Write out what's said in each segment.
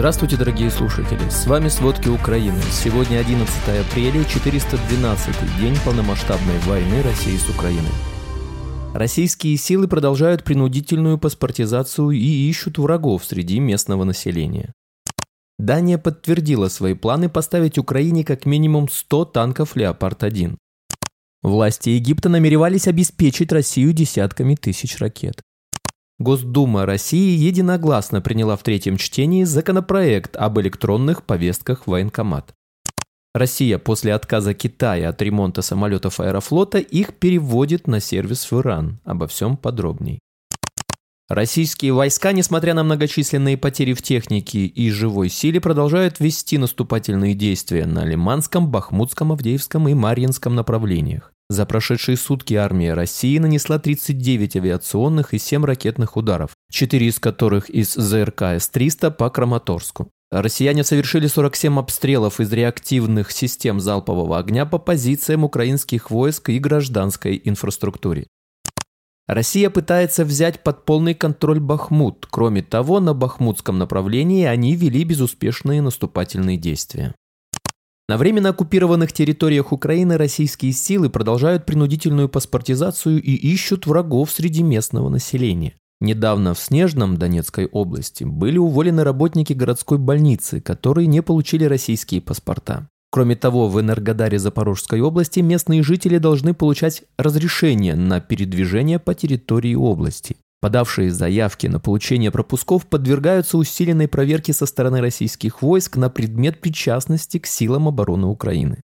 Здравствуйте, дорогие слушатели! С вами «Сводки Украины». Сегодня 11 апреля, 412-й день полномасштабной войны России с Украиной. Российские силы продолжают принудительную паспортизацию и ищут врагов среди местного населения. Дания подтвердила свои планы поставить Украине как минимум 100 танков «Леопард-1». Власти Египта намеревались обеспечить Россию десятками тысяч ракет. Госдума России единогласно приняла в третьем чтении законопроект об электронных повестках в военкомат. Россия после отказа Китая от ремонта самолетов Аэрофлота их переводит на сервис в Иран. Обо всем подробней. Российские войска, несмотря на многочисленные потери в технике и живой силе, продолжают вести наступательные действия на Лиманском, Бахмутском, Авдеевском и Марьинском направлениях. За прошедшие сутки армия России нанесла 39 авиационных и 7 ракетных ударов, 4 из которых из ЗРК С-300 по Краматорску. Россияне совершили 47 обстрелов из реактивных систем залпового огня по позициям украинских войск и гражданской инфраструктуре. Россия пытается взять под полный контроль Бахмут. Кроме того, на бахмутском направлении они вели безуспешные наступательные действия. На временно оккупированных территориях Украины российские силы продолжают принудительную паспортизацию и ищут врагов среди местного населения. Недавно в Снежном Донецкой области были уволены работники городской больницы, которые не получили российские паспорта. Кроме того, в Энергодаре Запорожской области местные жители должны получать разрешение на передвижение по территории области. Подавшие заявки на получение пропусков подвергаются усиленной проверке со стороны российских войск на предмет причастности к силам обороны Украины.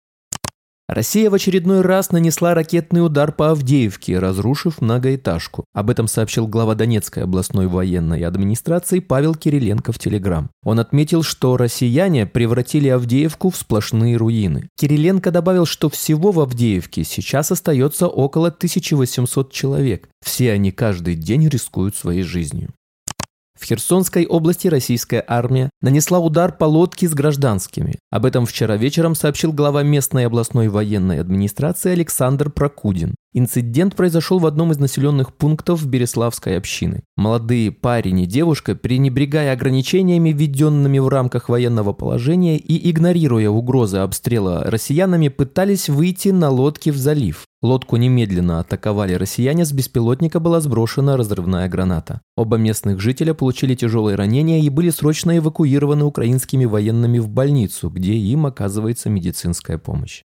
Россия в очередной раз нанесла ракетный удар по Авдеевке, разрушив многоэтажку. Об этом сообщил глава Донецкой областной военной администрации Павел Кириленко в Телеграм. Он отметил, что россияне превратили Авдеевку в сплошные руины. Кириленко добавил, что всего в Авдеевке сейчас остается около 1800 человек. Все они каждый день рискуют своей жизнью. В Херсонской области российская армия нанесла удар по лодке с гражданскими. Об этом вчера вечером сообщил глава местной областной военной администрации Александр Прокудин. Инцидент произошел в одном из населенных пунктов Береславской общины. Молодые парень и девушка, пренебрегая ограничениями, введенными в рамках военного положения и игнорируя угрозы обстрела россиянами, пытались выйти на лодке в залив. Лодку немедленно атаковали россияне, с беспилотника была сброшена разрывная граната. Оба местных жителя получили тяжелые ранения и были срочно эвакуированы украинскими военными в больницу, где им оказывается медицинская помощь.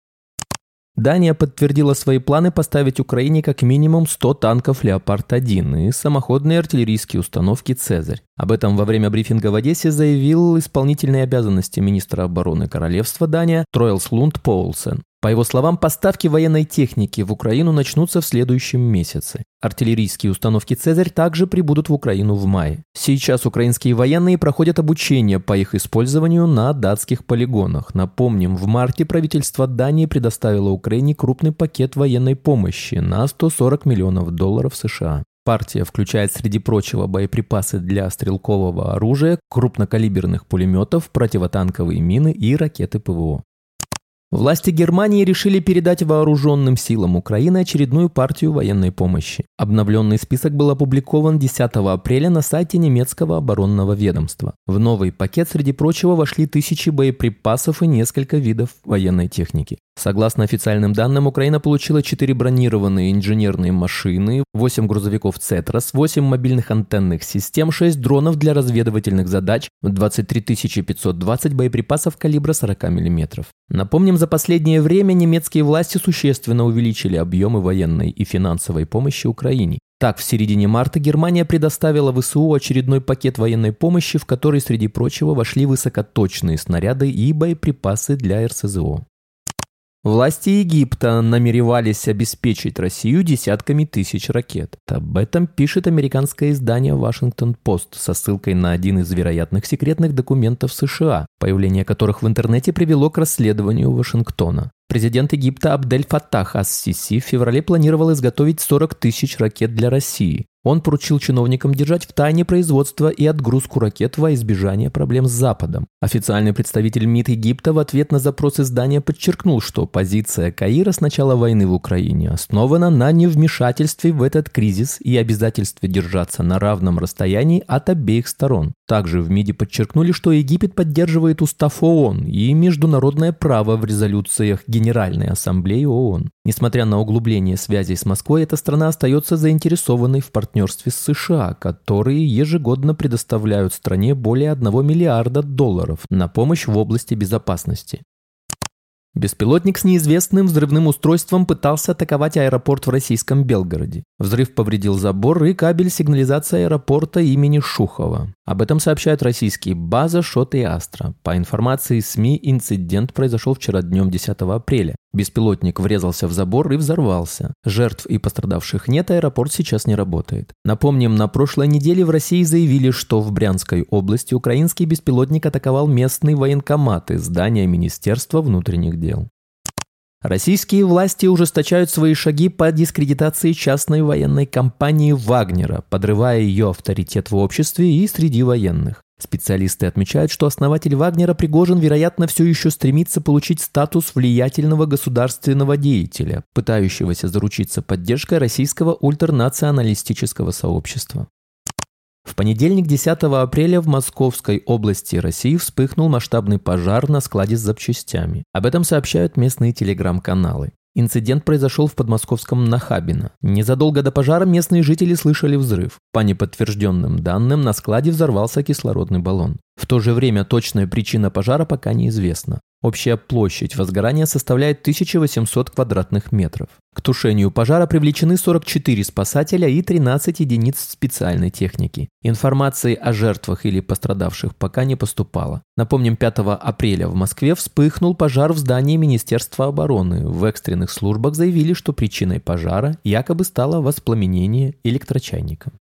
Дания подтвердила свои планы поставить Украине как минимум 100 танков «Леопард-1» и самоходные артиллерийские установки «Цезарь». Об этом во время брифинга в Одессе заявил исполнительные обязанности министра обороны Королевства Дания Тройлс Лунд Поулсен. По его словам, поставки военной техники в Украину начнутся в следующем месяце. Артиллерийские установки «Цезарь» также прибудут в Украину в мае. Сейчас украинские военные проходят обучение по их использованию на датских полигонах. Напомним, в марте правительство Дании предоставило Украине крупный пакет военной помощи на 140 миллионов долларов США. Партия включает среди прочего боеприпасы для стрелкового оружия, крупнокалиберных пулеметов, противотанковые мины и ракеты ПВО. Власти Германии решили передать вооруженным силам Украины очередную партию военной помощи. Обновленный список был опубликован 10 апреля на сайте немецкого оборонного ведомства. В новый пакет, среди прочего, вошли тысячи боеприпасов и несколько видов военной техники. Согласно официальным данным, Украина получила 4 бронированные инженерные машины, 8 грузовиков «Цетрос», 8 мобильных антенных систем, 6 дронов для разведывательных задач, 23 520 боеприпасов калибра 40 мм. Напомним, за последнее время немецкие власти существенно увеличили объемы военной и финансовой помощи Украине. Так, в середине марта Германия предоставила ВСУ очередной пакет военной помощи, в который, среди прочего, вошли высокоточные снаряды и боеприпасы для РСЗО. Власти Египта намеревались обеспечить Россию десятками тысяч ракет. Об этом пишет американское издание «Вашингтон-Пост» со ссылкой на один из вероятных секретных документов США, появление которых в интернете привело к расследованию Вашингтона. Президент Египта Абдель Фаттах Ас-Сиси в феврале планировал изготовить 40 тысяч ракет для России. Он поручил чиновникам держать в тайне производство и отгрузку ракет во избежание проблем с Западом. Официальный представитель МИД Египта в ответ на запрос издания подчеркнул, что позиция Каира с начала войны в Украине основана на невмешательстве в этот кризис и обязательстве держаться на равном расстоянии от обеих сторон. Также в МИДе подчеркнули, что Египет поддерживает устав ООН и международное право в резолюциях Генеральной Ассамблеи ООН. Несмотря на углубление связей с Москвой, эта страна остается заинтересованной в партнерстве с США, которые ежегодно предоставляют стране более 1 миллиарда долларов на помощь в области безопасности. Беспилотник с неизвестным взрывным устройством пытался атаковать аэропорт в российском Белгороде. Взрыв повредил забор и кабель сигнализации аэропорта имени Шухова. Об этом сообщают российские база, Шот и Астра. По информации СМИ, инцидент произошел вчера днем 10 апреля. Беспилотник врезался в забор и взорвался. Жертв и пострадавших нет, аэропорт сейчас не работает. Напомним, на прошлой неделе в России заявили, что в Брянской области украинский беспилотник атаковал местные военкоматы, здания Министерства внутренних дел. Российские власти ужесточают свои шаги по дискредитации частной военной компании «Вагнера», подрывая ее авторитет в обществе и среди военных. Специалисты отмечают, что основатель Вагнера Пригожин, вероятно, все еще стремится получить статус влиятельного государственного деятеля, пытающегося заручиться поддержкой российского ультранационалистического сообщества. В понедельник, 10 апреля, в Московской области России вспыхнул масштабный пожар на складе с запчастями. Об этом сообщают местные телеграм-каналы. Инцидент произошел в подмосковском Нахабино. Незадолго до пожара местные жители слышали взрыв. По неподтвержденным данным, на складе взорвался кислородный баллон. В то же время точная причина пожара пока неизвестна. Общая площадь возгорания составляет 1800 квадратных метров. К тушению пожара привлечены 44 спасателя и 13 единиц специальной техники. Информации о жертвах или пострадавших пока не поступало. Напомним, 5 апреля в Москве вспыхнул пожар в здании Министерства обороны. В экстренных службах заявили, что причиной пожара якобы стало воспламенение электрочайника.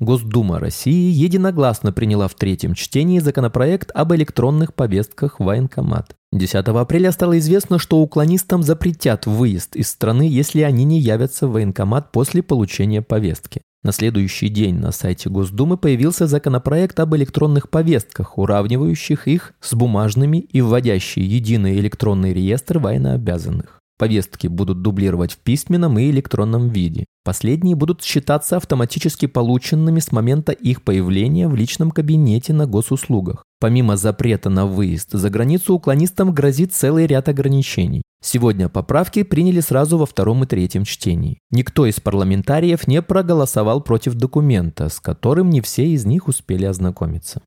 Госдума России единогласно приняла в третьем чтении законопроект об электронных повестках в военкомат. 10 апреля стало известно, что уклонистам запретят выезд из страны, если они не явятся в военкомат после получения повестки. На следующий день на сайте Госдумы появился законопроект об электронных повестках, уравнивающих их с бумажными и вводящий единый электронный реестр военнообязанных. Повестки будут дублировать в письменном и электронном виде. Последние будут считаться автоматически полученными с момента их появления в личном кабинете на госуслугах. Помимо запрета на выезд за границу, уклонистам грозит целый ряд ограничений. Сегодня поправки приняли сразу во втором и третьем чтении. Никто из парламентариев не проголосовал против документа, с которым не все из них успели ознакомиться.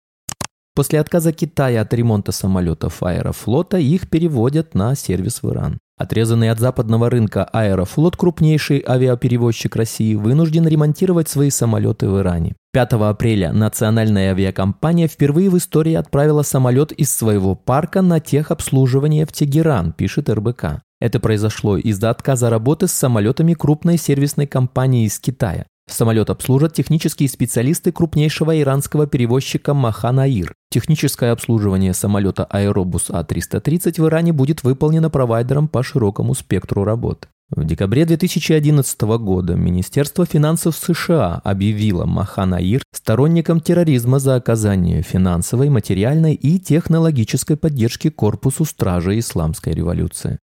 После отказа Китая от ремонта самолетов Аэрофлота их переводят на сервис в Иран. Отрезанный от западного рынка Аэрофлот, крупнейший авиаперевозчик России, вынужден ремонтировать свои самолеты в Иране. 5 апреля национальная авиакомпания впервые в истории отправила самолет из своего парка на техобслуживание в Тегеран, пишет РБК. Это произошло из-за отказа работы с самолетами крупной сервисной компании из Китая. Самолет обслужат технические специалисты крупнейшего иранского перевозчика Махан Аир. Техническое обслуживание самолета Аэробус А330 в Иране будет выполнено провайдером по широкому спектру работ. В декабре 2011 года Министерство финансов США объявило Махан Аир сторонником терроризма за оказание финансовой, материальной и технологической поддержки корпусу Стражи Исламской революции.